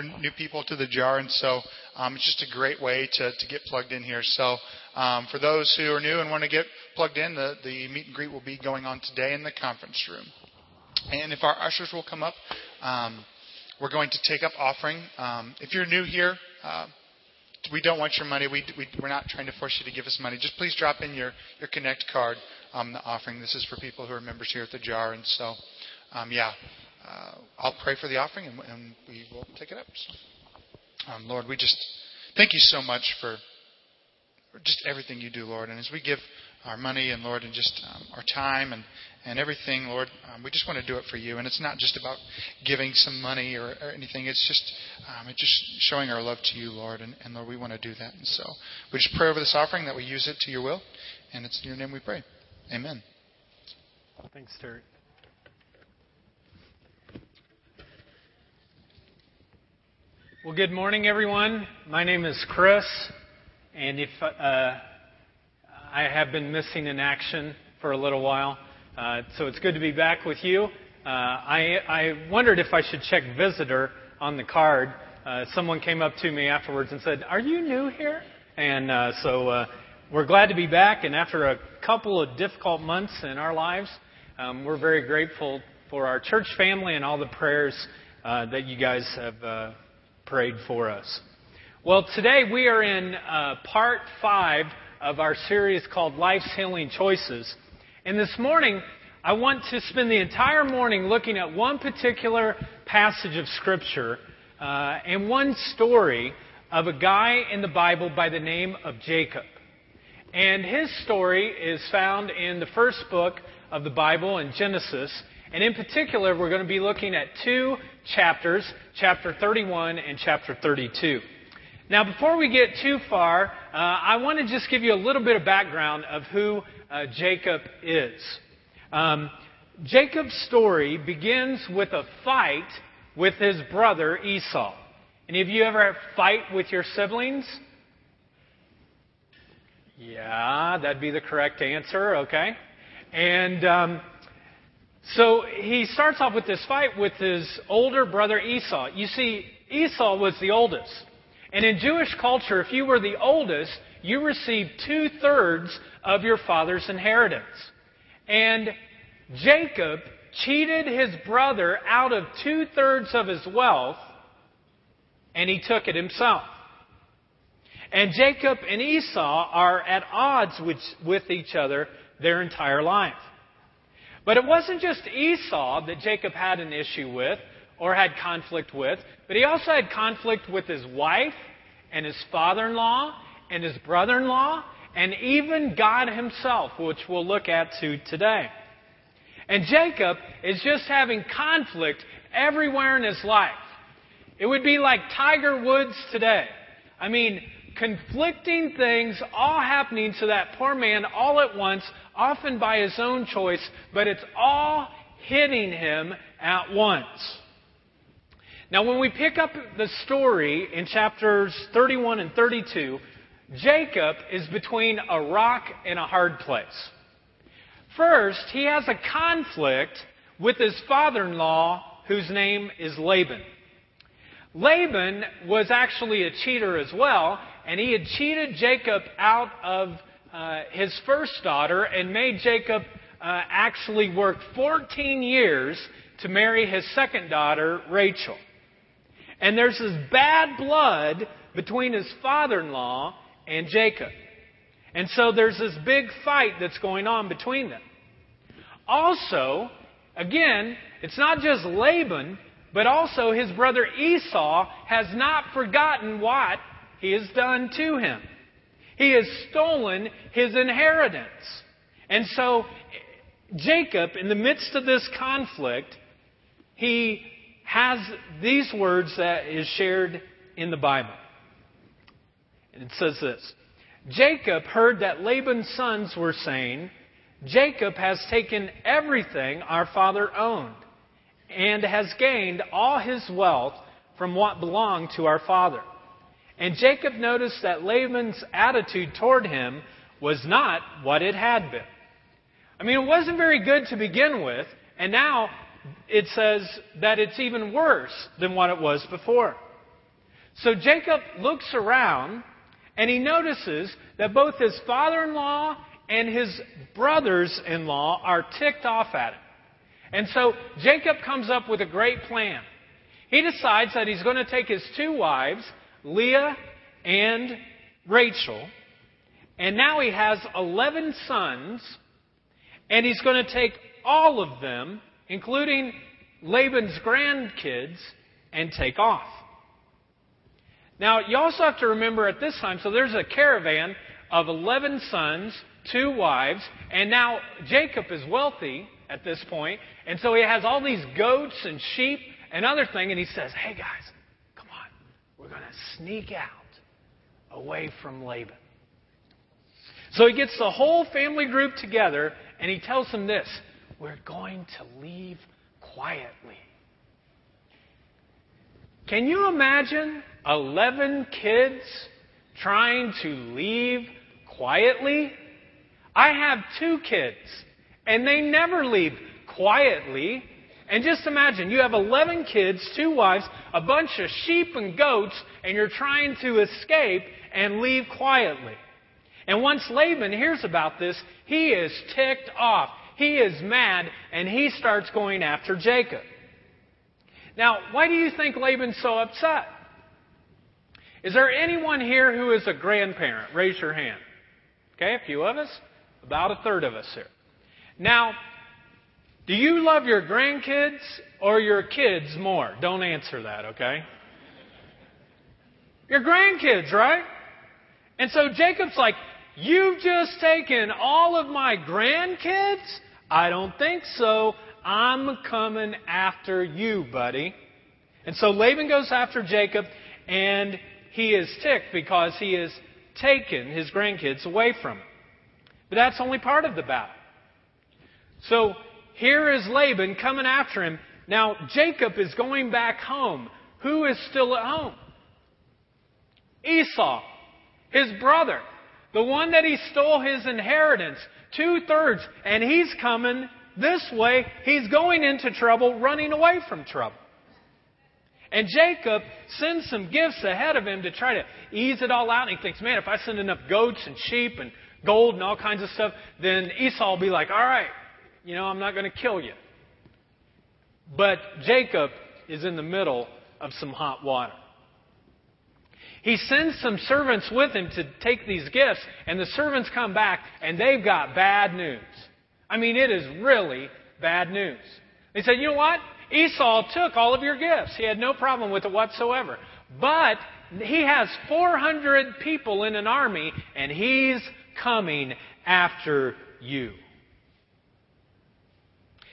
they're new people to the jar, and so um, it's just a great way to, to get plugged in here. So um, for those who are new and want to get plugged in, the, the meet and greet will be going on today in the conference room. And if our ushers will come up, um, we're going to take up offering. Um, if you're new here, uh, we don't want your money. We, we, are not trying to force you to give us money. Just please drop in your, your Connect card, um, the offering. This is for people who are members here at the jar. And so, um, yeah, uh, I'll pray for the offering and, and we will take it up. So, um, Lord, we just thank you so much for just everything you do, Lord. And as we give our money and Lord, and just um, our time and, and everything, Lord, um, we just want to do it for you. And it's not just about giving some money or, or anything. It's just um, it's just showing our love to you, Lord. And, and Lord, we want to do that. And so we just pray over this offering that we use it to your will. And it's in your name we pray. Amen. Thanks, Terry. Well, good morning, everyone. My name is Chris, and if uh, I have been missing in action for a little while, uh, so it's good to be back with you. Uh, I, I, wondered if I should check visitor on the card. Uh, someone came up to me afterwards and said, "Are you new here?" And uh, so uh, we're glad to be back. And after a couple of difficult months in our lives, um, we're very grateful for our church family and all the prayers uh, that you guys have prayed for us. Well, today we are in part five of our series called Life's Healing Choices. And this morning, I want to spend the entire morning looking at one particular passage of Scripture uh, and one story of a guy in the Bible by the name of Jacob. And his story is found in the first book of the Bible in Genesis. And in particular, we're going to be looking at two chapters, chapter 31 and chapter 32. Now, before we get too far, uh, I want to just give you a little bit of background of who uh, Jacob is. Um, Jacob's story begins with a fight with his brother Esau. Any of you ever fight with your siblings? Yeah, that'd be the correct answer, okay? And um, so he starts off with this fight with his older brother Esau. You see, Esau was the oldest. And in Jewish culture, if you were the oldest, you received two thirds of your father's inheritance. And Jacob cheated his brother out of two thirds of his wealth, and he took it himself. And Jacob and Esau are at odds with, with each other their entire life. But it wasn't just Esau that Jacob had an issue with or had conflict with, but he also had conflict with his wife and his father in law and his brother in law and even God himself, which we'll look at to today. And Jacob is just having conflict everywhere in his life. It would be like Tiger Woods today. I mean, conflicting things all happening to that poor man all at once, often by his own choice, but it's all hitting him at once. Now, when we pick up the story in chapters 31 and 32, Jacob is between a rock and a hard place. First, he has a conflict with his father in law, whose name is Laban. Laban was actually a cheater as well, and he had cheated Jacob out of uh, his first daughter and made Jacob uh, actually work 14 years to marry his second daughter, Rachel. And there's this bad blood between his father in law and Jacob. And so there's this big fight that's going on between them. Also, again, it's not just Laban, but also his brother Esau has not forgotten what he has done to him. He has stolen his inheritance. And so Jacob, in the midst of this conflict, he has these words that is shared in the Bible. And it says this Jacob heard that Laban's sons were saying, Jacob has taken everything our father owned and has gained all his wealth from what belonged to our father. And Jacob noticed that Laban's attitude toward him was not what it had been. I mean, it wasn't very good to begin with, and now it says that it's even worse than what it was before. So Jacob looks around and he notices that both his father in law and his brothers in law are ticked off at him. And so Jacob comes up with a great plan. He decides that he's going to take his two wives, Leah and Rachel, and now he has 11 sons, and he's going to take all of them, including Laban's grandkids, and take off. Now, you also have to remember at this time, so there's a caravan of 11 sons, two wives, and now Jacob is wealthy at this point, and so he has all these goats and sheep and other thing, and he says, "Hey guys, going to sneak out away from Laban." So he gets the whole family group together, and he tells them this: "We're going to leave quietly." Can you imagine 11 kids trying to leave quietly? I have two kids, and they never leave quietly. And just imagine, you have 11 kids, two wives, a bunch of sheep and goats, and you're trying to escape and leave quietly. And once Laban hears about this, he is ticked off. He is mad, and he starts going after Jacob. Now, why do you think Laban's so upset? Is there anyone here who is a grandparent? Raise your hand. Okay, a few of us. About a third of us here. Now, do you love your grandkids or your kids more? Don't answer that, okay? Your grandkids, right? And so Jacob's like, You've just taken all of my grandkids? I don't think so. I'm coming after you, buddy. And so Laban goes after Jacob, and he is ticked because he has taken his grandkids away from him. But that's only part of the battle. So here is Laban coming after him. Now, Jacob is going back home. Who is still at home? Esau, his brother, the one that he stole his inheritance, two thirds, and he's coming this way, he's going into trouble, running away from trouble. And Jacob sends some gifts ahead of him to try to ease it all out. And he thinks, man, if I send enough goats and sheep and gold and all kinds of stuff, then Esau will be like, all right, you know, I'm not going to kill you. But Jacob is in the middle of some hot water. He sends some servants with him to take these gifts, and the servants come back, and they've got bad news. I mean, it is really bad news. They said, you know what? Esau took all of your gifts. He had no problem with it whatsoever. But he has 400 people in an army, and he's coming after you.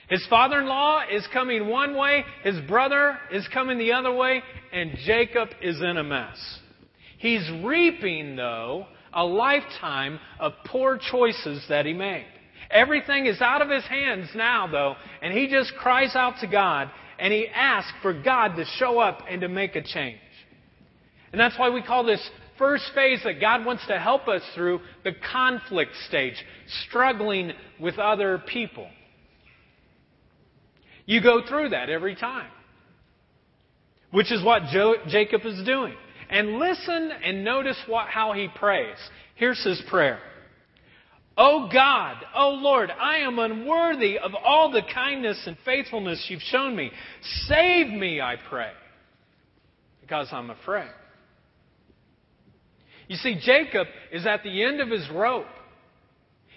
His father in law is coming one way, his brother is coming the other way, and Jacob is in a mess. He's reaping, though, a lifetime of poor choices that he made. Everything is out of his hands now, though, and he just cries out to God and he asks for God to show up and to make a change. And that's why we call this first phase that God wants to help us through the conflict stage, struggling with other people. You go through that every time, which is what jo- Jacob is doing. And listen and notice what, how he prays. Here's his prayer. Oh God, oh Lord, I am unworthy of all the kindness and faithfulness you've shown me. Save me, I pray, because I'm afraid. You see, Jacob is at the end of his rope.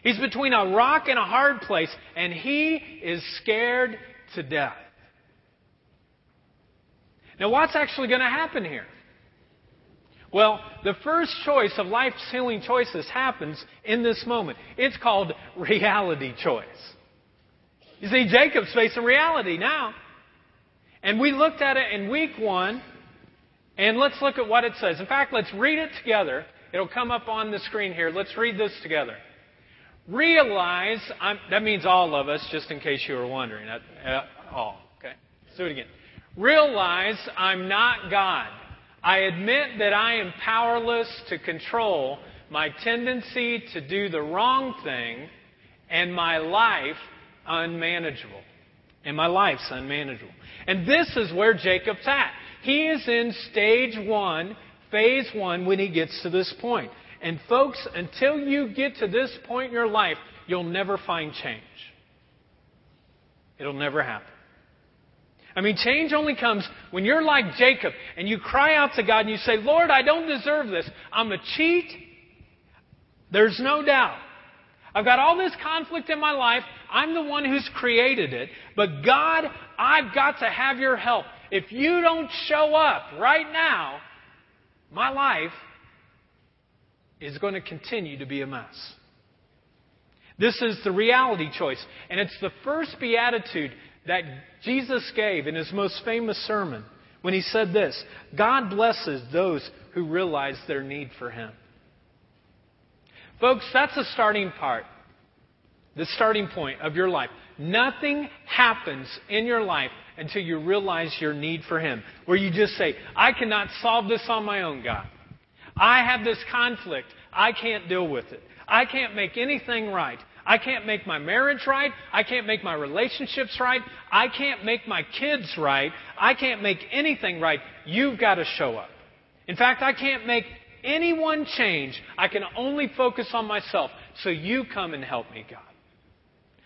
He's between a rock and a hard place, and he is scared to death. Now, what's actually going to happen here? Well, the first choice of life's healing choices happens in this moment. It's called reality choice. You see, Jacob's facing reality now. And we looked at it in week one, and let's look at what it says. In fact, let's read it together. It'll come up on the screen here. Let's read this together. Realize, I'm, that means all of us, just in case you were wondering. All, okay? Let's do it again. Realize I'm not God. I admit that I am powerless to control my tendency to do the wrong thing and my life unmanageable. And my life's unmanageable. And this is where Jacob's at. He is in stage one, phase one, when he gets to this point. And folks, until you get to this point in your life, you'll never find change. It'll never happen. I mean, change only comes when you're like Jacob and you cry out to God and you say, Lord, I don't deserve this. I'm a cheat. There's no doubt. I've got all this conflict in my life. I'm the one who's created it. But God, I've got to have your help. If you don't show up right now, my life is going to continue to be a mess. This is the reality choice. And it's the first beatitude that Jesus gave in his most famous sermon when he said this God blesses those who realize their need for him. Folks, that's the starting part, the starting point of your life. Nothing happens in your life until you realize your need for Him. Where you just say, I cannot solve this on my own, God. I have this conflict. I can't deal with it. I can't make anything right. I can't make my marriage right. I can't make my relationships right. I can't make my kids right. I can't make anything right. You've got to show up. In fact, I can't make anyone change. I can only focus on myself. So you come and help me, God.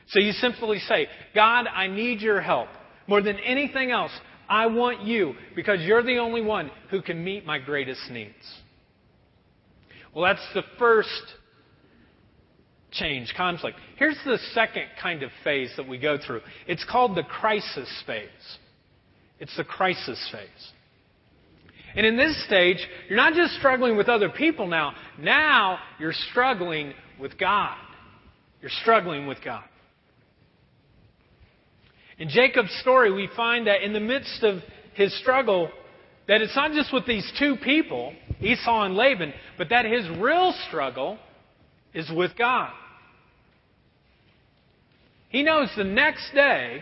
So you simply say, God, I need your help. More than anything else, I want you because you're the only one who can meet my greatest needs. Well, that's the first change, conflict. Here's the second kind of phase that we go through it's called the crisis phase. It's the crisis phase. And in this stage, you're not just struggling with other people now, now you're struggling with God. You're struggling with God. In Jacob's story, we find that in the midst of his struggle, that it's not just with these two people, Esau and Laban, but that his real struggle is with God. He knows the next day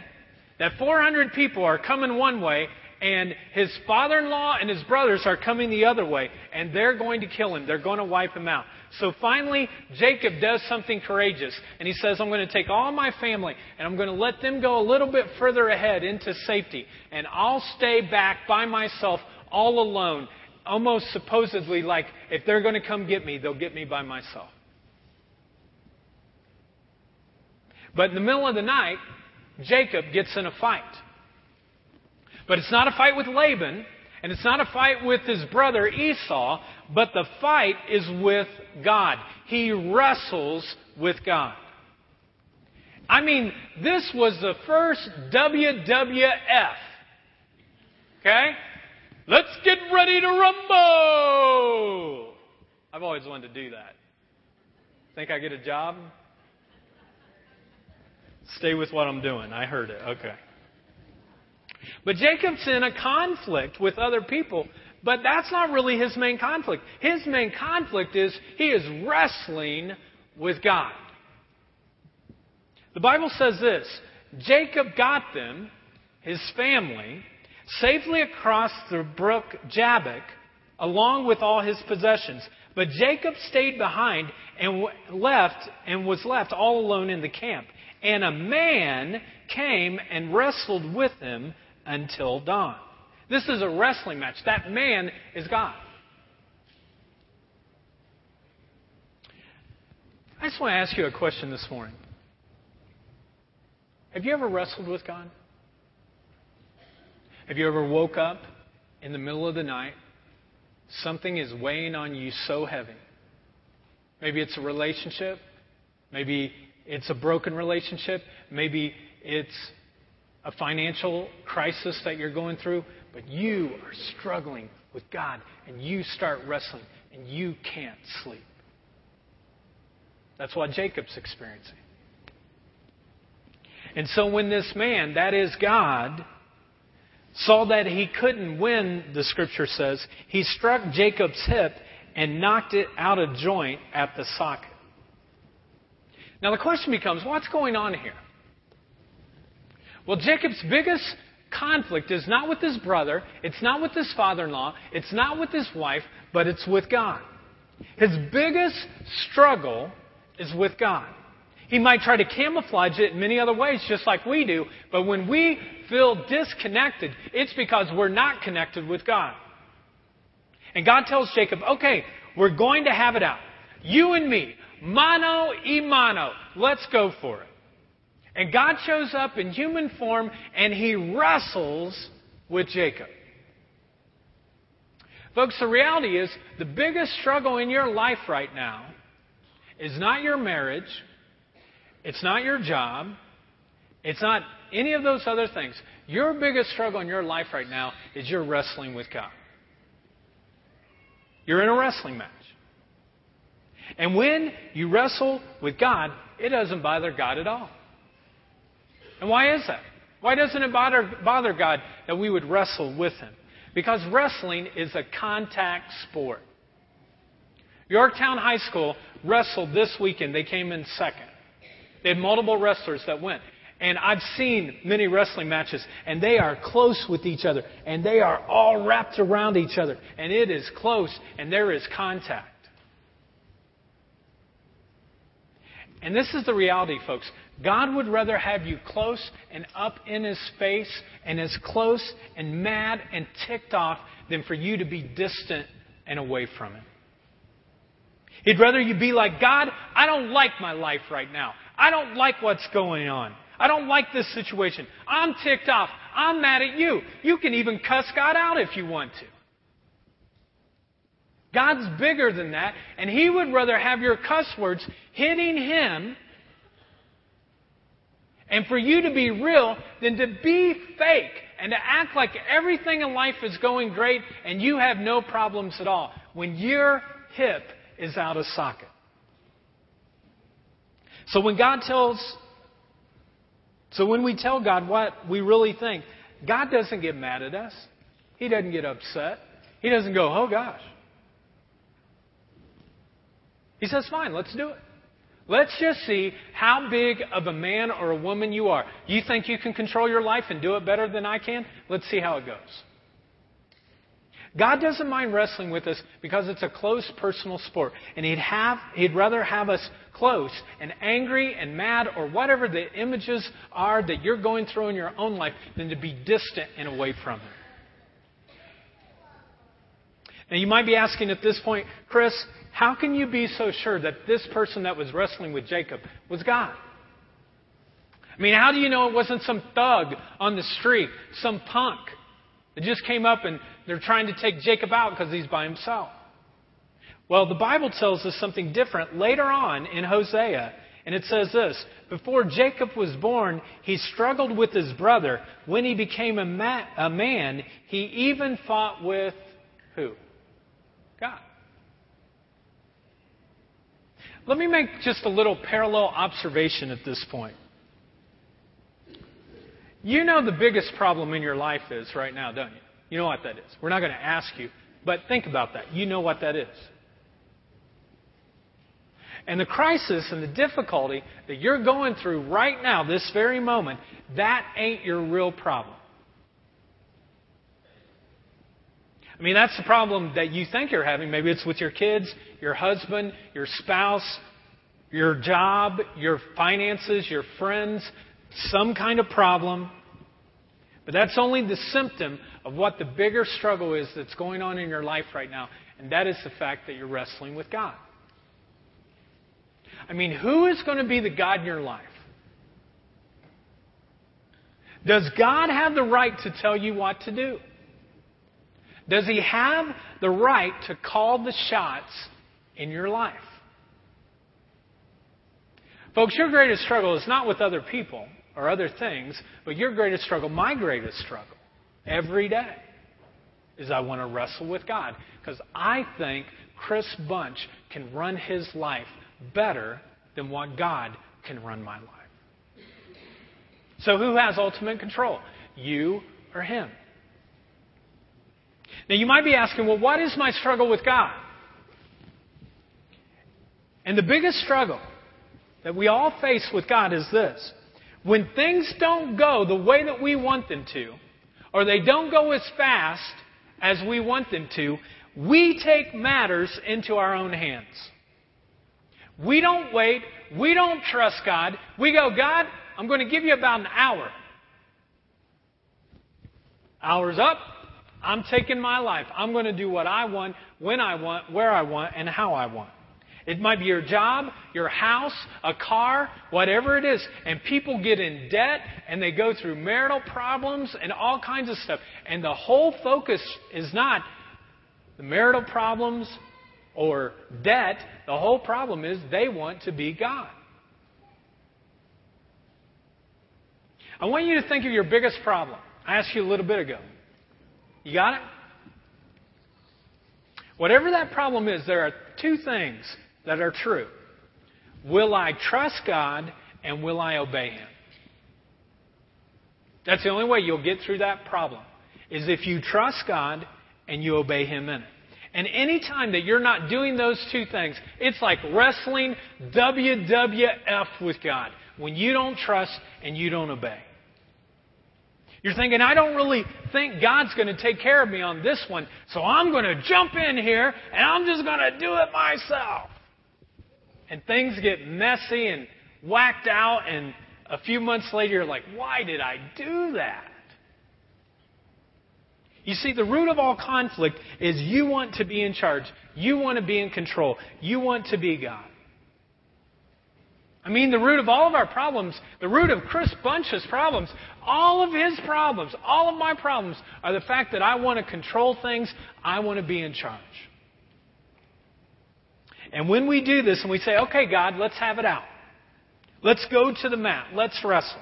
that 400 people are coming one way and his father in law and his brothers are coming the other way, and they're going to kill him. They're going to wipe him out. So finally, Jacob does something courageous, and he says, I'm going to take all my family, and I'm going to let them go a little bit further ahead into safety, and I'll stay back by myself all alone, almost supposedly like if they're going to come get me, they'll get me by myself. But in the middle of the night, Jacob gets in a fight. But it's not a fight with Laban, and it's not a fight with his brother Esau, but the fight is with God. He wrestles with God. I mean, this was the first WWF. Okay? Let's get ready to rumble! I've always wanted to do that. Think I get a job? Stay with what I'm doing. I heard it. Okay. But Jacob's in a conflict with other people, but that's not really his main conflict. His main conflict is he is wrestling with God. The Bible says this Jacob got them, his family, safely across the brook Jabbok, along with all his possessions. But Jacob stayed behind and left and was left all alone in the camp. And a man came and wrestled with him until dawn. This is a wrestling match. That man is God. I just want to ask you a question this morning. Have you ever wrestled with God? Have you ever woke up in the middle of the night? Something is weighing on you so heavy. Maybe it's a relationship. Maybe it's a broken relationship. Maybe it's a financial crisis that you're going through, but you are struggling with God and you start wrestling and you can't sleep. That's what Jacob's experiencing. And so when this man, that is God, saw that he couldn't win, the scripture says, he struck Jacob's hip and knocked it out of joint at the socket. Now the question becomes what's going on here? Well, Jacob's biggest conflict is not with his brother, it's not with his father in law, it's not with his wife, but it's with God. His biggest struggle is with God. He might try to camouflage it in many other ways, just like we do. But when we feel disconnected, it's because we're not connected with God. And God tells Jacob, okay, we're going to have it out. You and me, mano y mano. Let's go for it. And God shows up in human form and he wrestles with Jacob. Folks, the reality is the biggest struggle in your life right now is not your marriage, it's not your job, it's not any of those other things. Your biggest struggle in your life right now is you're wrestling with God. You're in a wrestling match. And when you wrestle with God, it doesn't bother God at all. And why is that? Why doesn't it bother, bother God that we would wrestle with Him? Because wrestling is a contact sport. Yorktown High School wrestled this weekend. They came in second. They had multiple wrestlers that went. And I've seen many wrestling matches, and they are close with each other, and they are all wrapped around each other, and it is close, and there is contact. And this is the reality, folks. God would rather have you close and up in His face and as close and mad and ticked off than for you to be distant and away from Him. He'd rather you be like, God, I don't like my life right now. I don't like what's going on. I don't like this situation. I'm ticked off. I'm mad at you. You can even cuss God out if you want to. God's bigger than that, and He would rather have your cuss words hitting Him and for you to be real than to be fake and to act like everything in life is going great and you have no problems at all when your hip is out of socket. So when God tells, so when we tell God what we really think, God doesn't get mad at us. He doesn't get upset. He doesn't go, oh gosh. He says, fine, let's do it. Let's just see how big of a man or a woman you are. You think you can control your life and do it better than I can? Let's see how it goes. God doesn't mind wrestling with us because it's a close personal sport. And he'd, have, he'd rather have us close and angry and mad or whatever the images are that you're going through in your own life than to be distant and away from Him. Now, you might be asking at this point, Chris, how can you be so sure that this person that was wrestling with Jacob was God? I mean, how do you know it wasn't some thug on the street, some punk that just came up and they're trying to take Jacob out because he's by himself? Well, the Bible tells us something different later on in Hosea, and it says this Before Jacob was born, he struggled with his brother. When he became a, ma- a man, he even fought with who? God. Let me make just a little parallel observation at this point. You know the biggest problem in your life is right now, don't you? You know what that is. We're not going to ask you, but think about that. You know what that is. And the crisis and the difficulty that you're going through right now, this very moment, that ain't your real problem. I mean, that's the problem that you think you're having. Maybe it's with your kids, your husband, your spouse, your job, your finances, your friends, some kind of problem. But that's only the symptom of what the bigger struggle is that's going on in your life right now, and that is the fact that you're wrestling with God. I mean, who is going to be the God in your life? Does God have the right to tell you what to do? Does he have the right to call the shots in your life? Folks, your greatest struggle is not with other people or other things, but your greatest struggle, my greatest struggle, every day, is I want to wrestle with God. Because I think Chris Bunch can run his life better than what God can run my life. So who has ultimate control? You or him? Now, you might be asking, well, what is my struggle with God? And the biggest struggle that we all face with God is this when things don't go the way that we want them to, or they don't go as fast as we want them to, we take matters into our own hands. We don't wait. We don't trust God. We go, God, I'm going to give you about an hour. Hour's up. I'm taking my life. I'm going to do what I want, when I want, where I want, and how I want. It might be your job, your house, a car, whatever it is. And people get in debt and they go through marital problems and all kinds of stuff. And the whole focus is not the marital problems or debt. The whole problem is they want to be God. I want you to think of your biggest problem. I asked you a little bit ago. You got it? Whatever that problem is, there are two things that are true. Will I trust God and will I obey Him? That's the only way you'll get through that problem, is if you trust God and you obey Him in it. And any time that you're not doing those two things, it's like wrestling WWF with God when you don't trust and you don't obey. You're thinking, I don't really think God's going to take care of me on this one, so I'm going to jump in here and I'm just going to do it myself. And things get messy and whacked out, and a few months later, you're like, why did I do that? You see, the root of all conflict is you want to be in charge. You want to be in control. You want to be God. I mean, the root of all of our problems, the root of Chris Bunch's problems, all of his problems, all of my problems are the fact that I want to control things, I want to be in charge. And when we do this and we say, okay, God, let's have it out. Let's go to the mat. Let's wrestle.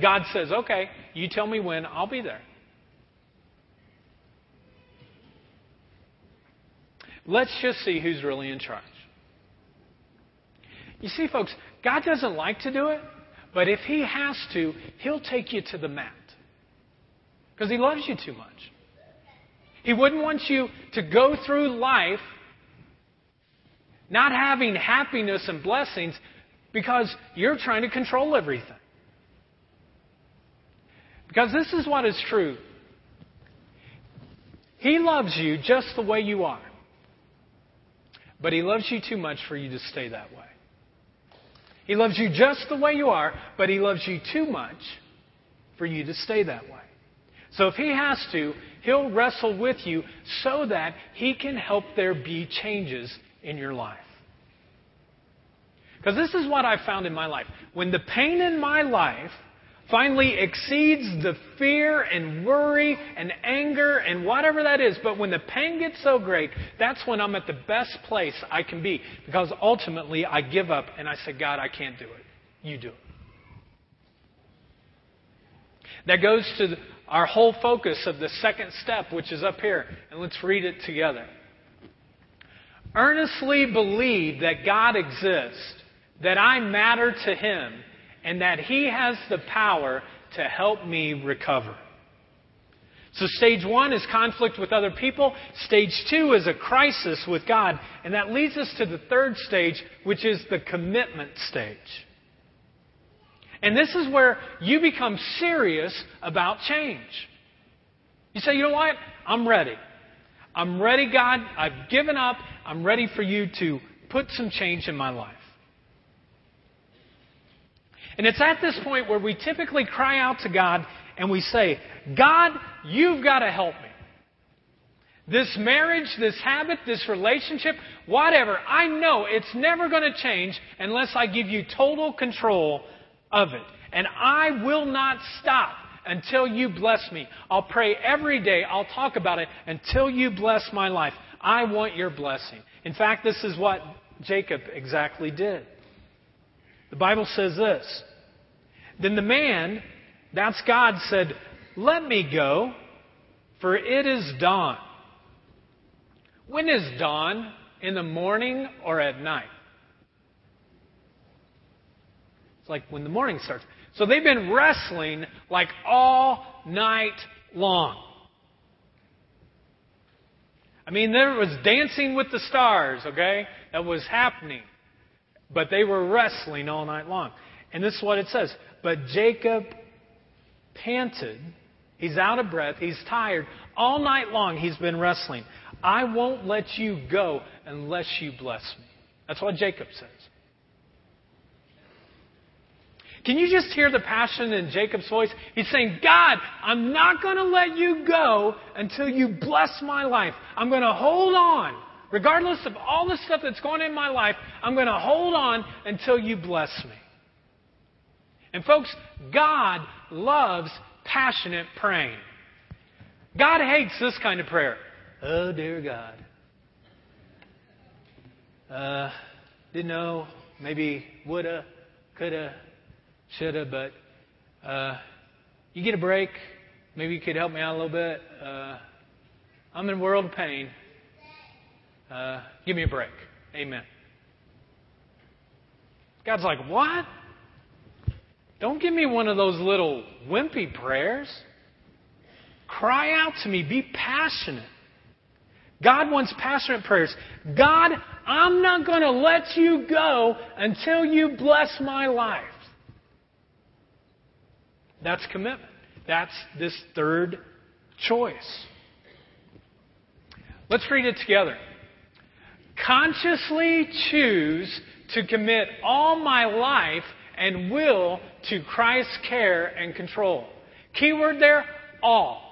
God says, okay, you tell me when, I'll be there. Let's just see who's really in charge. You see, folks, God doesn't like to do it, but if He has to, He'll take you to the mat. Because He loves you too much. He wouldn't want you to go through life not having happiness and blessings because you're trying to control everything. Because this is what is true. He loves you just the way you are. But He loves you too much for you to stay that way. He loves you just the way you are, but He loves you too much for you to stay that way. So if He has to, He'll wrestle with you so that He can help there be changes in your life. Because this is what I've found in my life. When the pain in my life finally exceeds the fear and worry and anger and whatever that is. But when the pain gets so great, that's when I'm at the best place I can be because ultimately I give up and I say, God, I can't do it. You do it. That goes to our whole focus of the second step, which is up here. And let's read it together. Earnestly believe that God exists, that I matter to Him and that He has the power to help me recover. So, stage one is conflict with other people. Stage two is a crisis with God. And that leads us to the third stage, which is the commitment stage. And this is where you become serious about change. You say, you know what? I'm ready. I'm ready, God. I've given up. I'm ready for you to put some change in my life. And it's at this point where we typically cry out to God and we say, God, you've got to help me. This marriage, this habit, this relationship, whatever, I know it's never going to change unless I give you total control of it. And I will not stop until you bless me. I'll pray every day. I'll talk about it until you bless my life. I want your blessing. In fact, this is what Jacob exactly did. The Bible says this then the man, that's God, said, Let me go, for it is dawn. When is dawn? In the morning or at night? It's like when the morning starts. So they've been wrestling like all night long. I mean, there was dancing with the stars, okay? That was happening. But they were wrestling all night long. And this is what it says but Jacob panted. He's out of breath. He's tired. All night long, he's been wrestling. I won't let you go unless you bless me. That's what Jacob says. Can you just hear the passion in Jacob's voice? He's saying, God, I'm not going to let you go until you bless my life. I'm going to hold on. Regardless of all the stuff that's going on in my life, I'm going to hold on until you bless me. And folks, God loves passionate praying. God hates this kind of prayer. Oh, dear God. Uh, didn't know. Maybe woulda, coulda, shoulda, but uh, you get a break. Maybe you could help me out a little bit. Uh, I'm in a world of pain. Uh, give me a break. Amen. God's like, what? Don't give me one of those little wimpy prayers. Cry out to me. Be passionate. God wants passionate prayers. God, I'm not going to let you go until you bless my life. That's commitment. That's this third choice. Let's read it together. Consciously choose to commit all my life and will to Christ's care and control. Keyword there, all.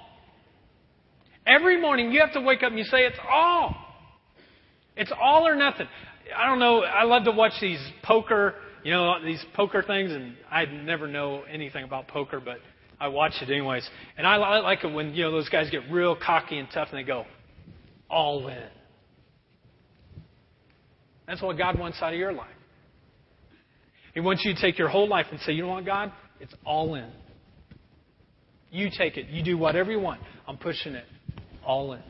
Every morning you have to wake up and you say, it's all. It's all or nothing. I don't know. I love to watch these poker, you know, these poker things, and I never know anything about poker, but I watch it anyways. And I like it when, you know, those guys get real cocky and tough and they go, all in. That's what God wants out of your life. He wants you to take your whole life and say, you know what, God? It's all in. You take it. You do whatever you want. I'm pushing it all in.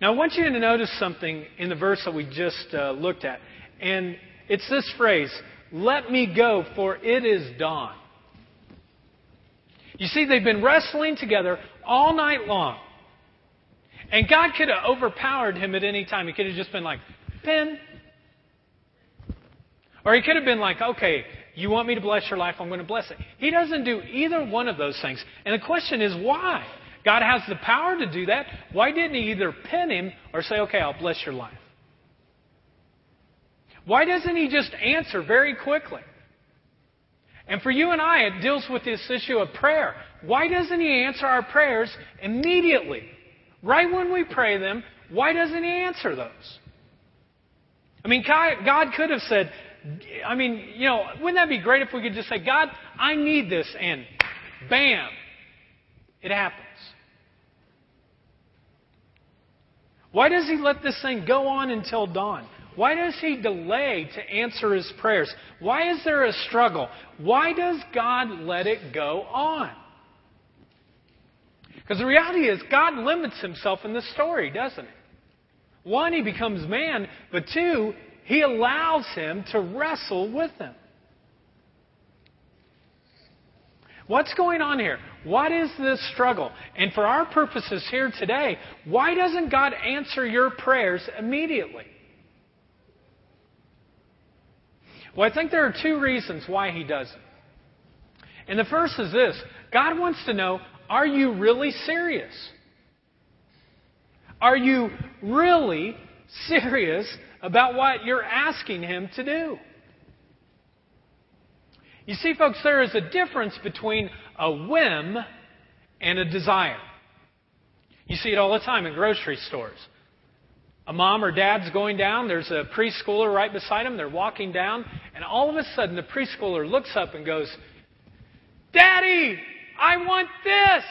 Now, I want you to notice something in the verse that we just uh, looked at. And it's this phrase Let me go, for it is dawn. You see, they've been wrestling together all night long. And God could have overpowered him at any time. He could have just been like, Pin. Or he could have been like, okay, you want me to bless your life, I'm going to bless it. He doesn't do either one of those things. And the question is why? God has the power to do that. Why didn't he either pin him or say, okay, I'll bless your life? Why doesn't he just answer very quickly? And for you and I, it deals with this issue of prayer. Why doesn't he answer our prayers immediately? Right when we pray them, why doesn't he answer those? I mean, God could have said, I mean, you know, wouldn't that be great if we could just say, God, I need this, and bam, it happens. Why does he let this thing go on until dawn? Why does he delay to answer his prayers? Why is there a struggle? Why does God let it go on? Because the reality is, God limits himself in this story, doesn't he? One, he becomes man, but two, he allows him to wrestle with him. What's going on here? What is this struggle? And for our purposes here today, why doesn't God answer your prayers immediately? Well, I think there are two reasons why He doesn't. And the first is this God wants to know are you really serious? Are you really serious about what you're asking Him to do. You see, folks, there is a difference between a whim and a desire. You see it all the time in grocery stores. A mom or dad's going down, there's a preschooler right beside them, they're walking down, and all of a sudden the preschooler looks up and goes, Daddy, I want this!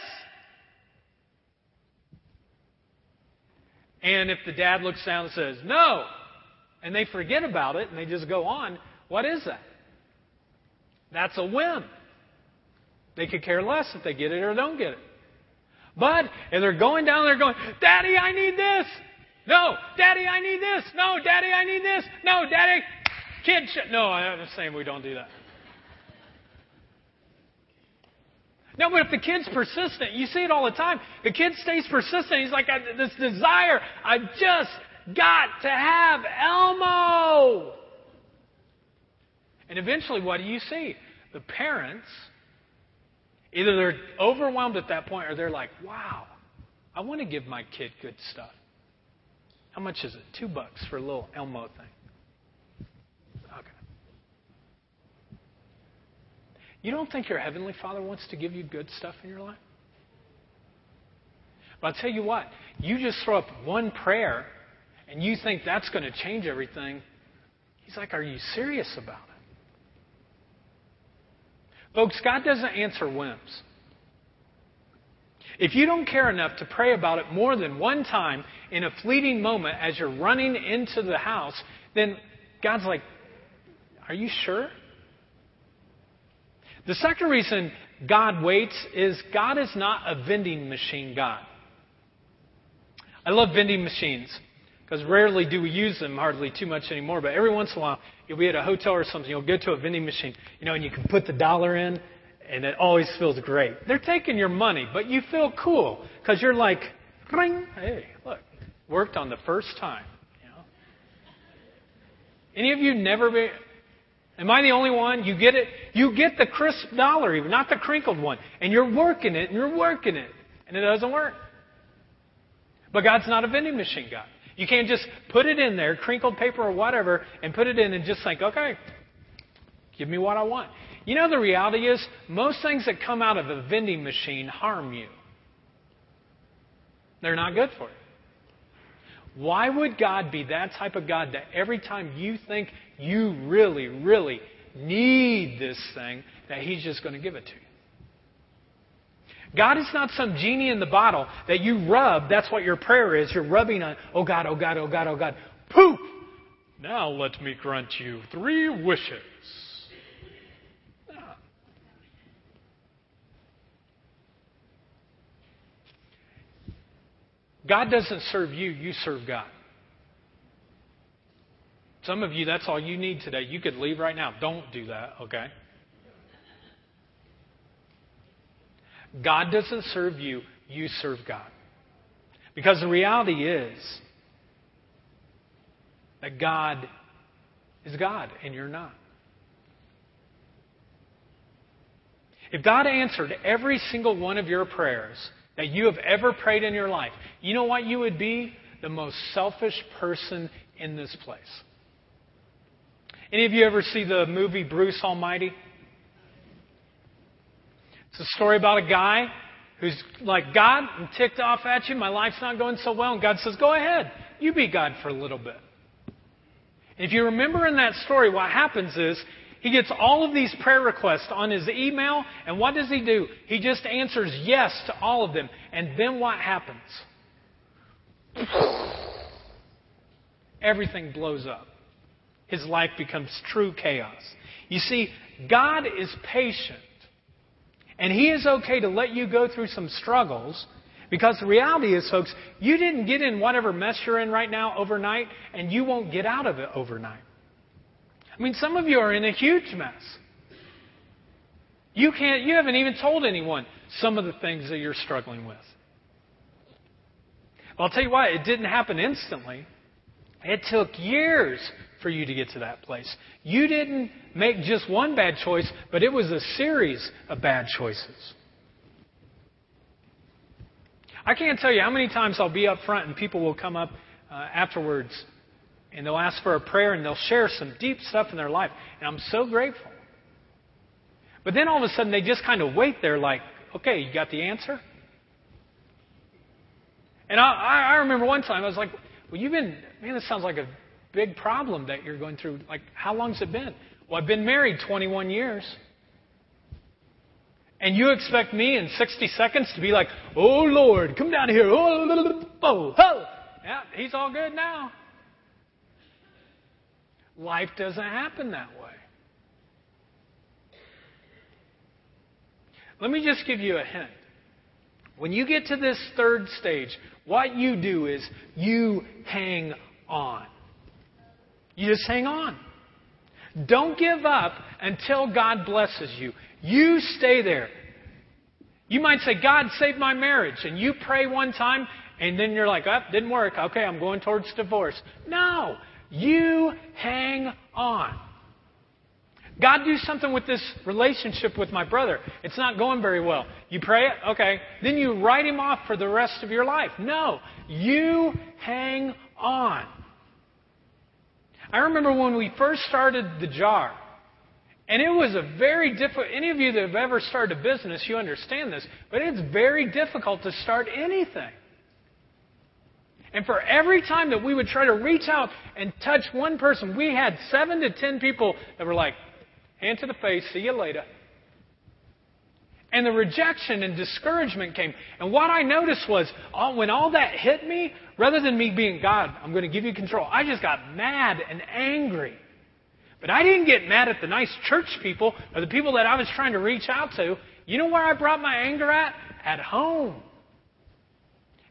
And if the dad looks down and says, No, and they forget about it and they just go on, what is that? That's a whim. They could care less if they get it or don't get it. But if they're going down there going, Daddy, I need this. No, Daddy, I need this. No, Daddy, I need this. No, Daddy, kid, sh-. no, I'm just saying we don't do that. No, but if the kid's persistent, you see it all the time. The kid stays persistent. He's like, this desire, I just got to have Elmo. And eventually, what do you see? The parents, either they're overwhelmed at that point or they're like, wow, I want to give my kid good stuff. How much is it? Two bucks for a little Elmo thing. Okay. You don't think your Heavenly Father wants to give you good stuff in your life? But I'll tell you what, you just throw up one prayer and you think that's going to change everything. He's like, Are you serious about it? Folks, God doesn't answer whims. If you don't care enough to pray about it more than one time in a fleeting moment as you're running into the house, then God's like, Are you sure? The second reason God waits is God is not a vending machine God. I love vending machines because rarely do we use them hardly too much anymore. But every once in a while, you'll be at a hotel or something, you'll go to a vending machine, you know, and you can put the dollar in, and it always feels great. They're taking your money, but you feel cool because you're like, ring, hey, look, worked on the first time. You know? Any of you never been? Am I the only one? You get it? You get the crisp dollar, even not the crinkled one, and you're working it and you're working it, and it doesn't work. But God's not a vending machine God. You can't just put it in there, crinkled paper or whatever, and put it in and just think, okay, give me what I want. You know, the reality is, most things that come out of a vending machine harm you. They're not good for you. Why would God be that type of God that every time you think you really, really need this thing, that He's just going to give it to you? God is not some genie in the bottle that you rub. That's what your prayer is. You're rubbing on, oh God, oh God, oh God, oh God. Poof! Now let me grant you three wishes. God doesn't serve you, you serve God. Some of you, that's all you need today. You could leave right now. Don't do that, okay? God doesn't serve you, you serve God. Because the reality is that God is God and you're not. If God answered every single one of your prayers that you have ever prayed in your life, you know what you would be? The most selfish person in this place. Any of you ever see the movie Bruce Almighty? It's a story about a guy who's like, God, I'm ticked off at you. My life's not going so well. And God says, Go ahead. You be God for a little bit. And if you remember in that story, what happens is he gets all of these prayer requests on his email, and what does he do? He just answers yes to all of them. And then what happens? Everything blows up. His life becomes true chaos. You see, God is patient. And He is okay to let you go through some struggles because the reality is, folks, you didn't get in whatever mess you're in right now overnight, and you won't get out of it overnight. I mean, some of you are in a huge mess. You can't, you haven't even told anyone some of the things that you're struggling with. Well, I'll tell you why, it didn't happen instantly. It took years for you to get to that place. You didn't make just one bad choice, but it was a series of bad choices. I can't tell you how many times I'll be up front and people will come up uh, afterwards and they'll ask for a prayer and they'll share some deep stuff in their life. And I'm so grateful. But then all of a sudden they just kind of wait there like, okay, you got the answer? And I, I remember one time I was like, well, you've been, man, this sounds like a big problem that you're going through. Like, how long's it been? Well, I've been married 21 years. And you expect me in 60 seconds to be like, oh, Lord, come down here. Oh, oh, oh. oh. Yeah, he's all good now. Life doesn't happen that way. Let me just give you a hint. When you get to this third stage, what you do is you hang on. You just hang on. Don't give up until God blesses you. You stay there. You might say, God, save my marriage. And you pray one time, and then you're like, oh, didn't work. Okay, I'm going towards divorce. No. You hang on. God, do something with this relationship with my brother. It's not going very well. You pray it? Okay. Then you write him off for the rest of your life. No. You hang on. I remember when we first started the jar, And it was a very difficult, any of you that have ever started a business, you understand this, but it's very difficult to start anything. And for every time that we would try to reach out and touch one person, we had seven to ten people that were like, hand to the face, see you later. And the rejection and discouragement came. And what I noticed was, all, when all that hit me, rather than me being, God, I'm going to give you control, I just got mad and angry. But I didn't get mad at the nice church people or the people that I was trying to reach out to. You know where I brought my anger at? At home.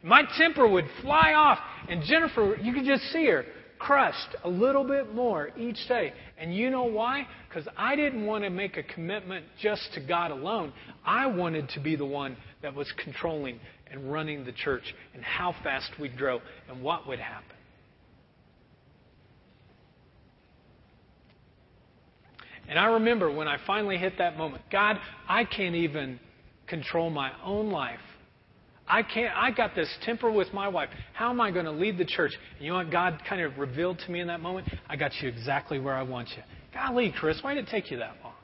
My temper would fly off, and Jennifer, you could just see her crushed a little bit more each day. And you know why? Because I didn't want to make a commitment just to God alone. I wanted to be the one that was controlling and running the church and how fast we'd grow and what would happen. And I remember when I finally hit that moment God, I can't even control my own life. I can't I got this temper with my wife. How am I going to lead the church? And you know what God kind of revealed to me in that moment? I got you exactly where I want you. Golly, Chris, why did it take you that long?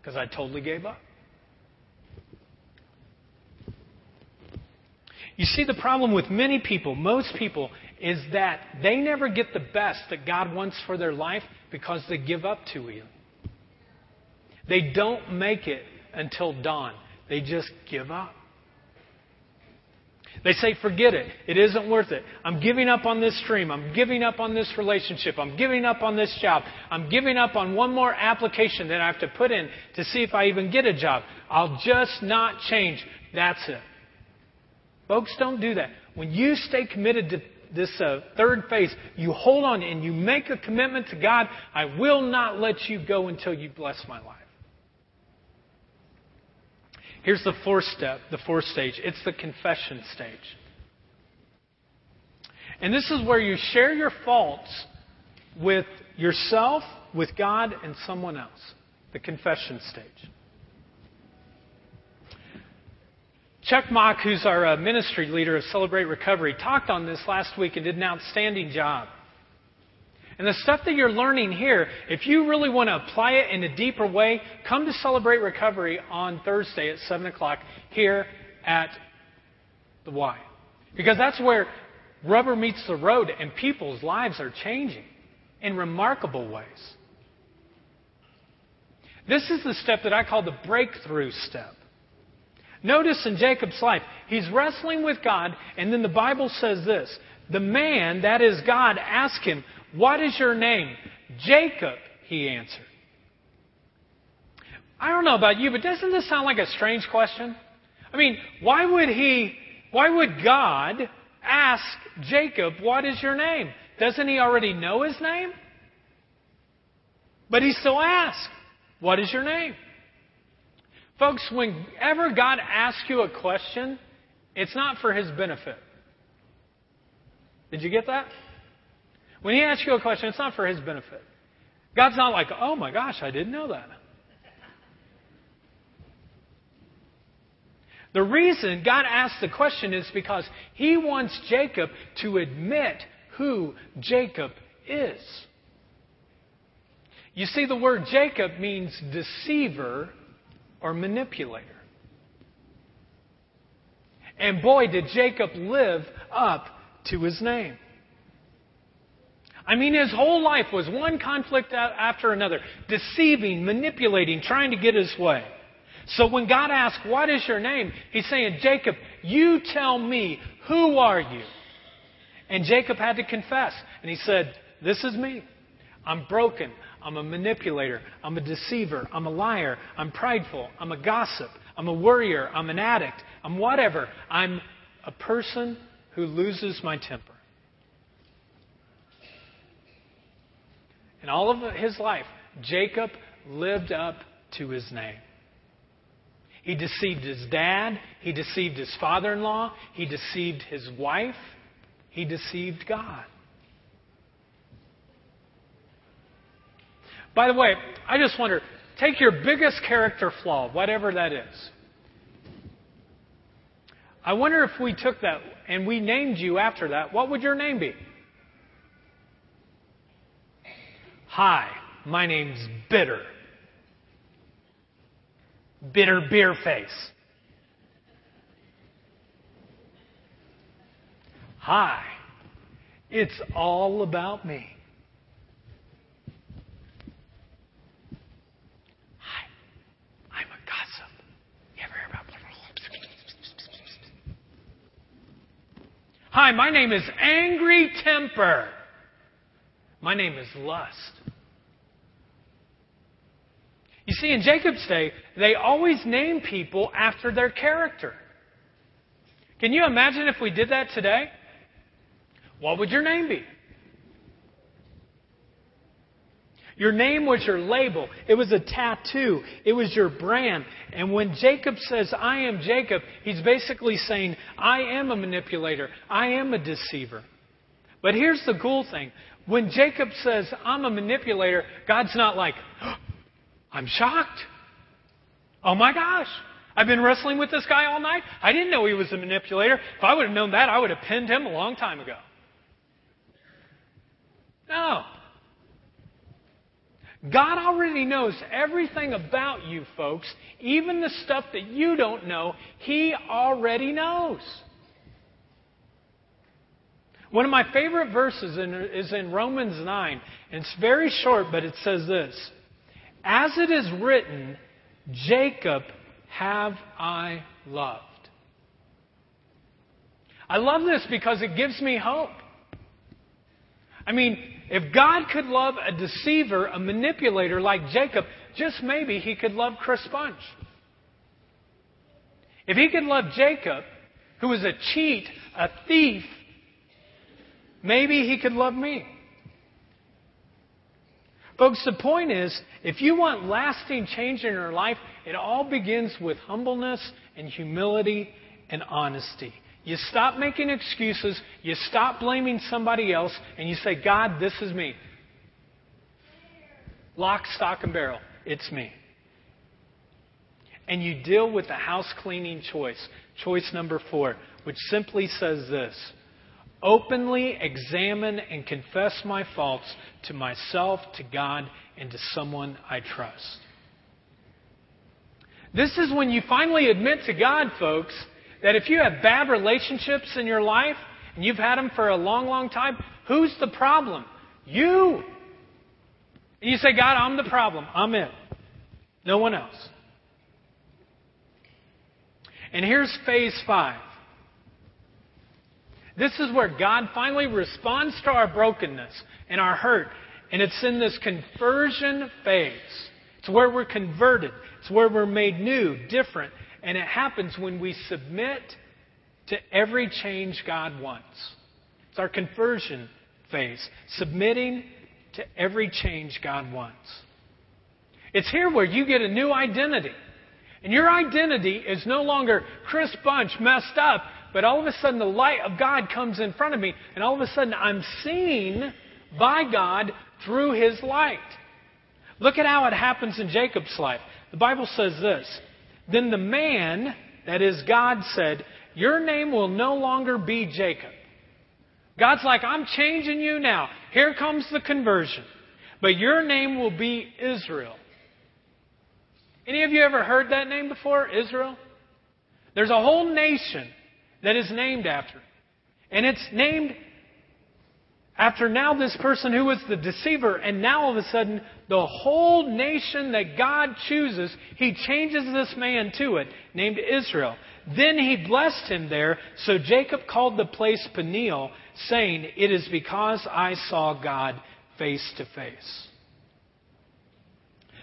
Because I totally gave up. You see, the problem with many people, most people, is that they never get the best that God wants for their life because they give up too early. They don't make it until dawn. They just give up. They say, forget it. It isn't worth it. I'm giving up on this dream. I'm giving up on this relationship. I'm giving up on this job. I'm giving up on one more application that I have to put in to see if I even get a job. I'll just not change. That's it. Folks, don't do that. When you stay committed to this uh, third phase, you hold on and you make a commitment to God. I will not let you go until you bless my life. Here's the fourth step, the fourth stage. It's the confession stage. And this is where you share your faults with yourself, with God, and someone else. The confession stage. Chuck Mock, who's our uh, ministry leader of Celebrate Recovery, talked on this last week and did an outstanding job. And the stuff that you're learning here, if you really want to apply it in a deeper way, come to Celebrate Recovery on Thursday at 7 o'clock here at the Y. Because that's where rubber meets the road and people's lives are changing in remarkable ways. This is the step that I call the breakthrough step. Notice in Jacob's life, he's wrestling with God, and then the Bible says this The man, that is God, asked him, What is your name? Jacob, he answered. I don't know about you, but doesn't this sound like a strange question? I mean, why would he, why would God ask Jacob, What is your name? Doesn't he already know his name? But he still asks, What is your name? Folks, whenever God asks you a question, it's not for his benefit. Did you get that? When he asks you a question, it's not for his benefit. God's not like, oh my gosh, I didn't know that. The reason God asks the question is because he wants Jacob to admit who Jacob is. You see, the word Jacob means deceiver or manipulator. And boy, did Jacob live up to his name. I mean, his whole life was one conflict after another, deceiving, manipulating, trying to get his way. So when God asked, What is your name? He's saying, Jacob, you tell me, who are you? And Jacob had to confess. And he said, This is me. I'm broken. I'm a manipulator. I'm a deceiver. I'm a liar. I'm prideful. I'm a gossip. I'm a worrier. I'm an addict. I'm whatever. I'm a person who loses my temper. In all of his life, Jacob lived up to his name. He deceived his dad. He deceived his father in law. He deceived his wife. He deceived God. By the way, I just wonder take your biggest character flaw, whatever that is. I wonder if we took that and we named you after that, what would your name be? Hi. my name's Bitter. Bitter beer face. Hi, it's all about me. Hi, I'm a gossip. You ever hear about Hi, my name is Angry Temper. My name is Lust. You see, in Jacob's day, they always name people after their character. Can you imagine if we did that today? What would your name be? Your name was your label. It was a tattoo. It was your brand. And when Jacob says, I am Jacob, he's basically saying, I am a manipulator. I am a deceiver. But here's the cool thing. When Jacob says, I'm a manipulator, God's not like, I'm shocked. Oh my gosh. I've been wrestling with this guy all night. I didn't know he was a manipulator. If I would have known that, I would have pinned him a long time ago. No. God already knows everything about you, folks. Even the stuff that you don't know, He already knows. One of my favorite verses in, is in Romans 9. And it's very short, but it says this As it is written, Jacob have I loved. I love this because it gives me hope. I mean, if God could love a deceiver, a manipulator like Jacob, just maybe he could love Chris Bunch. If he could love Jacob, who was a cheat, a thief, maybe he could love me. Folks, the point is, if you want lasting change in your life, it all begins with humbleness and humility and honesty. You stop making excuses. You stop blaming somebody else. And you say, God, this is me. Lock, stock, and barrel. It's me. And you deal with the house cleaning choice. Choice number four, which simply says this openly examine and confess my faults to myself, to God, and to someone I trust. This is when you finally admit to God, folks, that if you have bad relationships in your life and you've had them for a long, long time, who's the problem? You. And you say, God, I'm the problem. I'm it. No one else. And here's phase five. This is where God finally responds to our brokenness and our hurt. And it's in this conversion phase. It's where we're converted. It's where we're made new, different, and it happens when we submit to every change God wants. It's our conversion phase, submitting to every change God wants. It's here where you get a new identity. And your identity is no longer Chris Bunch messed up, but all of a sudden the light of God comes in front of me, and all of a sudden I'm seen by God through His light. Look at how it happens in Jacob's life. The Bible says this then the man, that is God, said, Your name will no longer be Jacob. God's like, I'm changing you now. Here comes the conversion. But your name will be Israel. Any of you ever heard that name before? Israel? There's a whole nation that is named after. And it's named after now this person who was the deceiver, and now all of a sudden, the whole nation that God chooses, He changes this man to it, named Israel. Then He blessed him there, so Jacob called the place Peniel, saying, It is because I saw God face to face.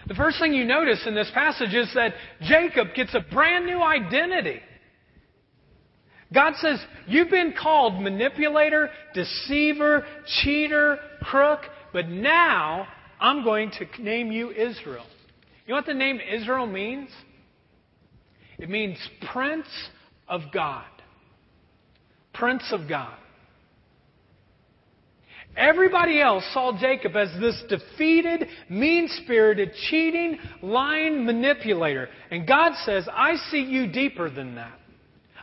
The first thing you notice in this passage is that Jacob gets a brand new identity. God says, You've been called manipulator, deceiver, cheater, crook, but now I'm going to name you Israel. You know what the name Israel means? It means Prince of God. Prince of God. Everybody else saw Jacob as this defeated, mean spirited, cheating, lying manipulator. And God says, I see you deeper than that.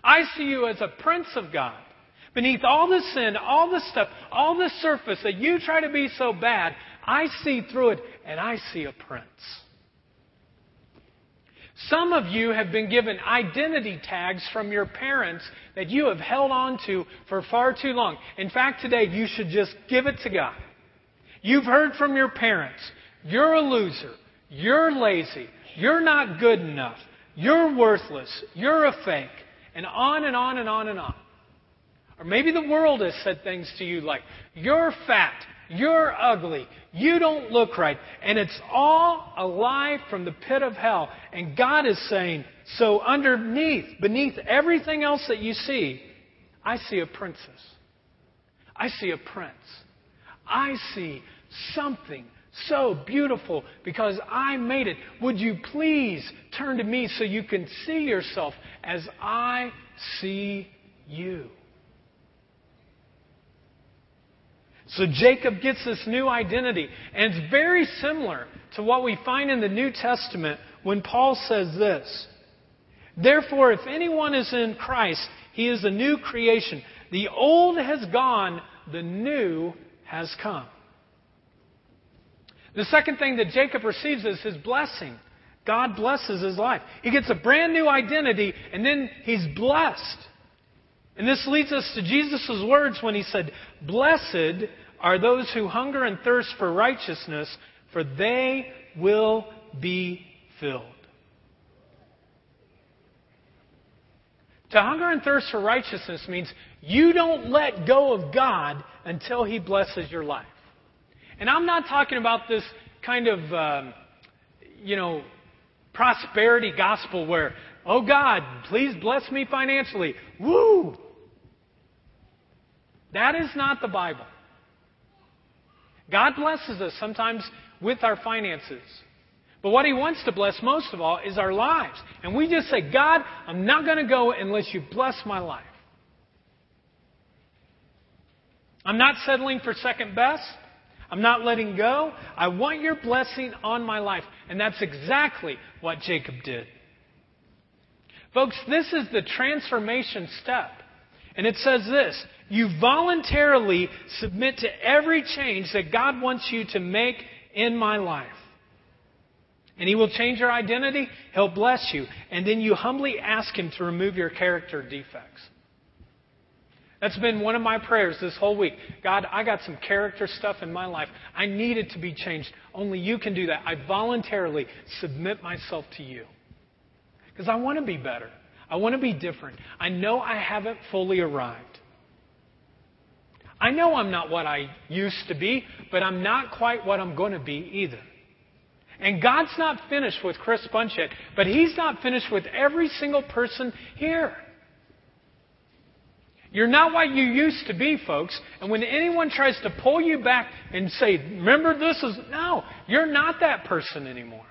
I see you as a prince of God. Beneath all the sin, all the stuff, all the surface that you try to be so bad, I see through it and I see a prince. Some of you have been given identity tags from your parents that you have held on to for far too long. In fact, today you should just give it to God. You've heard from your parents, you're a loser, you're lazy, you're not good enough, you're worthless, you're a fake, and on and on and on and on. Or maybe the world has said things to you like, you're fat, you're ugly. You don't look right. And it's all a lie from the pit of hell. And God is saying, so underneath, beneath everything else that you see, I see a princess. I see a prince. I see something so beautiful because I made it. Would you please turn to me so you can see yourself as I see you? So Jacob gets this new identity. And it's very similar to what we find in the New Testament when Paul says this Therefore, if anyone is in Christ, he is a new creation. The old has gone, the new has come. The second thing that Jacob receives is his blessing. God blesses his life. He gets a brand new identity, and then he's blessed. And this leads us to Jesus' words when he said, Blessed are those who hunger and thirst for righteousness, for they will be filled. To hunger and thirst for righteousness means you don't let go of God until He blesses your life. And I'm not talking about this kind of, um, you know, prosperity gospel where, oh God, please bless me financially. Woo! That is not the Bible. God blesses us sometimes with our finances. But what He wants to bless most of all is our lives. And we just say, God, I'm not going to go unless you bless my life. I'm not settling for second best. I'm not letting go. I want your blessing on my life. And that's exactly what Jacob did. Folks, this is the transformation step. And it says this you voluntarily submit to every change that God wants you to make in my life. And He will change your identity, He'll bless you. And then you humbly ask Him to remove your character defects. That's been one of my prayers this whole week. God, I got some character stuff in my life. I need it to be changed. Only you can do that. I voluntarily submit myself to you. Because I want to be better. I want to be different. I know I haven't fully arrived. I know I'm not what I used to be, but I'm not quite what I'm going to be either. And God's not finished with Chris Bunch yet, but He's not finished with every single person here. You're not what you used to be, folks. And when anyone tries to pull you back and say, remember this is, no, you're not that person anymore.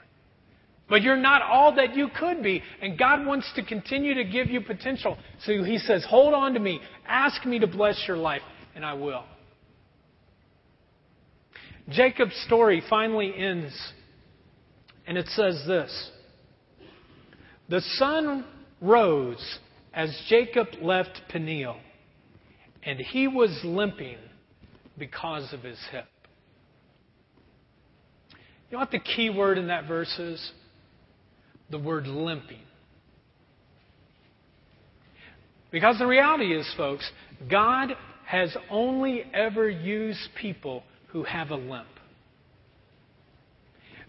But you're not all that you could be. And God wants to continue to give you potential. So He says, hold on to me. Ask me to bless your life and I will. Jacob's story finally ends, and it says this The sun rose as Jacob left Peniel, and he was limping because of his hip. You know what the key word in that verse is? The word limping. Because the reality is, folks, God has only ever used people who have a limp.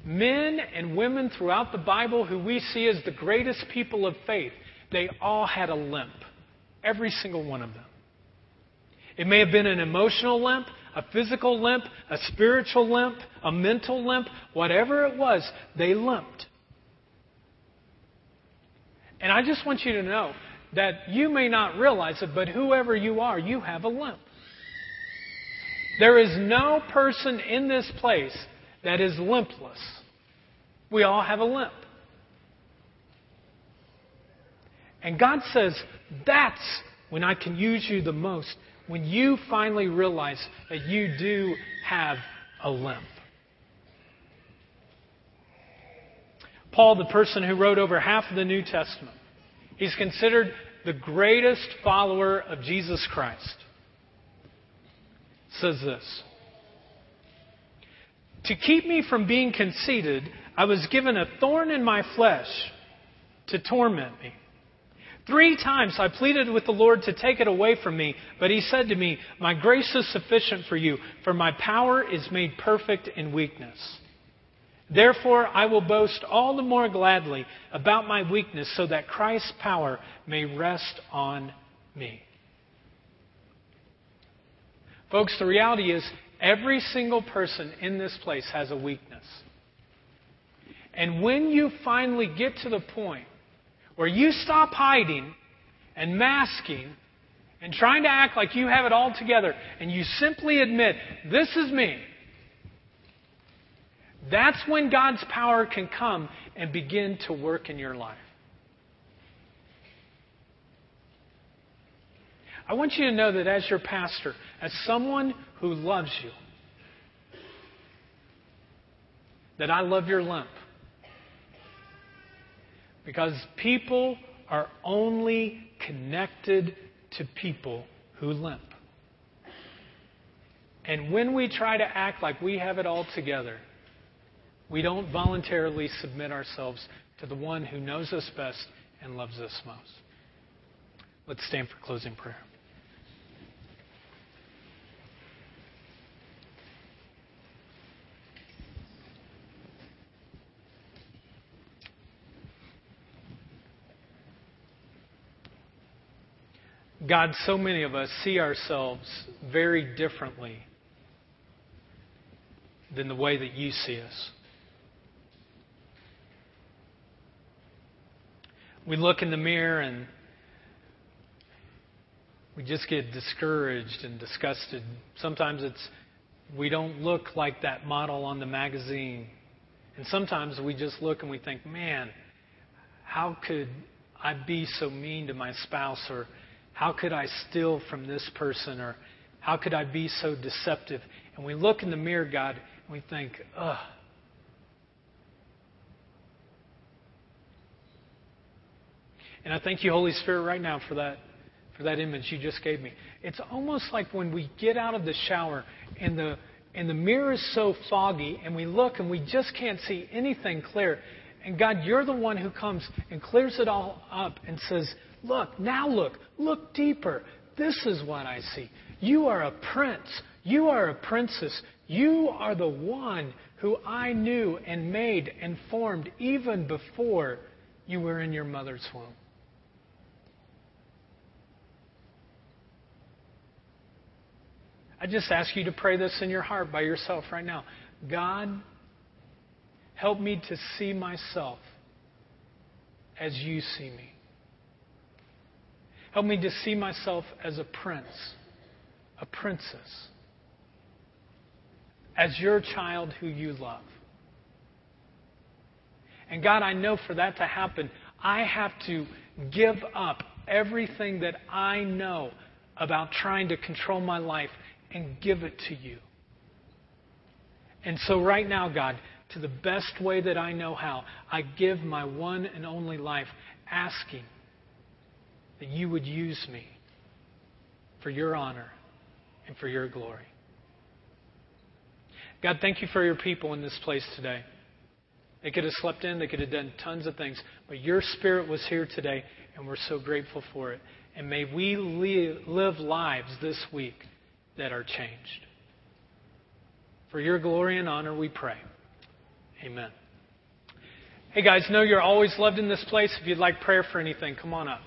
Men and women throughout the Bible who we see as the greatest people of faith, they all had a limp. Every single one of them. It may have been an emotional limp, a physical limp, a spiritual limp, a mental limp, whatever it was, they limped. And I just want you to know that you may not realize it, but whoever you are, you have a limp. There is no person in this place that is limpless. We all have a limp. And God says, that's when I can use you the most, when you finally realize that you do have a limp. Paul, the person who wrote over half of the New Testament, He's considered the greatest follower of Jesus Christ. Says this To keep me from being conceited, I was given a thorn in my flesh to torment me. Three times I pleaded with the Lord to take it away from me, but he said to me, My grace is sufficient for you, for my power is made perfect in weakness. Therefore, I will boast all the more gladly about my weakness, so that Christ's power may rest on me. Folks, the reality is every single person in this place has a weakness. And when you finally get to the point where you stop hiding and masking and trying to act like you have it all together and you simply admit, this is me, that's when God's power can come and begin to work in your life. I want you to know that as your pastor, as someone who loves you, that I love your limp. Because people are only connected to people who limp. And when we try to act like we have it all together, we don't voluntarily submit ourselves to the one who knows us best and loves us most. Let's stand for closing prayer. God, so many of us see ourselves very differently than the way that you see us. We look in the mirror and we just get discouraged and disgusted. Sometimes it's we don't look like that model on the magazine. And sometimes we just look and we think, man, how could I be so mean to my spouse or how could I steal from this person? Or how could I be so deceptive? And we look in the mirror, God, and we think, ugh. And I thank you, Holy Spirit, right now for that, for that image you just gave me. It's almost like when we get out of the shower and the, and the mirror is so foggy and we look and we just can't see anything clear. And God, you're the one who comes and clears it all up and says, Look, now look, look deeper. This is what I see. You are a prince. You are a princess. You are the one who I knew and made and formed even before you were in your mother's womb. I just ask you to pray this in your heart by yourself right now. God, help me to see myself as you see me. Help me to see myself as a prince, a princess, as your child who you love. And God, I know for that to happen, I have to give up everything that I know about trying to control my life and give it to you. And so, right now, God, to the best way that I know how, I give my one and only life asking that you would use me for your honor and for your glory. God, thank you for your people in this place today. They could have slept in, they could have done tons of things, but your spirit was here today, and we're so grateful for it. And may we live lives this week that are changed. For your glory and honor, we pray. Amen. Hey guys, know you're always loved in this place. If you'd like prayer for anything, come on up.